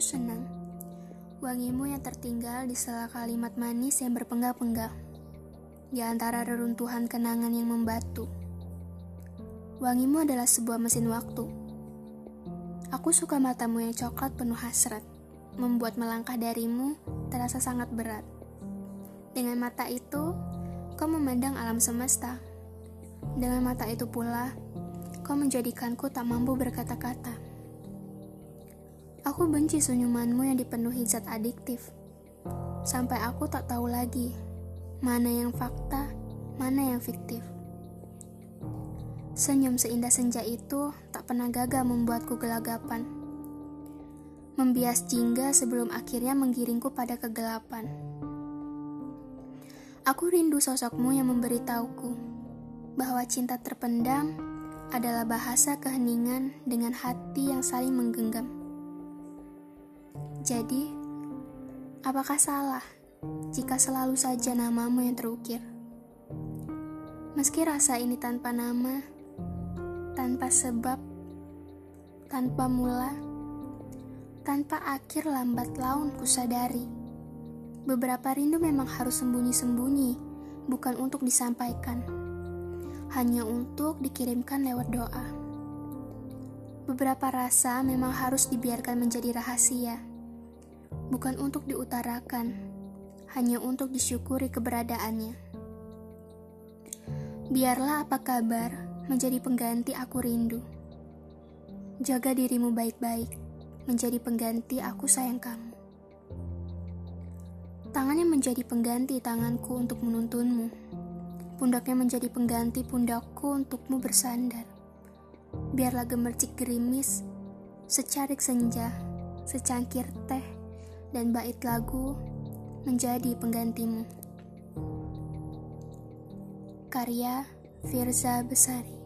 Aku senang. Wangimu yang tertinggal di sela kalimat manis yang berpenggal-penggal. Di antara reruntuhan kenangan yang membatu. Wangimu adalah sebuah mesin waktu. Aku suka matamu yang coklat penuh hasrat, membuat melangkah darimu terasa sangat berat. Dengan mata itu, kau memandang alam semesta. Dengan mata itu pula, kau menjadikanku tak mampu berkata-kata. Aku benci senyumanmu yang dipenuhi zat adiktif. Sampai aku tak tahu lagi mana yang fakta, mana yang fiktif. Senyum seindah senja itu tak pernah gagal membuatku gelagapan. Membias jingga sebelum akhirnya menggiringku pada kegelapan. Aku rindu sosokmu yang memberitahuku bahwa cinta terpendam adalah bahasa keheningan dengan hati yang saling menggenggam. Jadi, apakah salah jika selalu saja namamu yang terukir? Meski rasa ini tanpa nama, tanpa sebab, tanpa mula, tanpa akhir lambat laun kusadari. Beberapa rindu memang harus sembunyi-sembunyi, bukan untuk disampaikan, hanya untuk dikirimkan lewat doa. Beberapa rasa memang harus dibiarkan menjadi rahasia, bukan untuk diutarakan, hanya untuk disyukuri keberadaannya. Biarlah apa kabar menjadi pengganti aku rindu. Jaga dirimu baik-baik, menjadi pengganti aku sayang kamu. Tangannya menjadi pengganti tanganku untuk menuntunmu. Pundaknya menjadi pengganti pundakku untukmu bersandar. Biarlah gemercik gerimis, secarik senja, secangkir teh, dan bait lagu menjadi penggantimu. Karya Firza Besari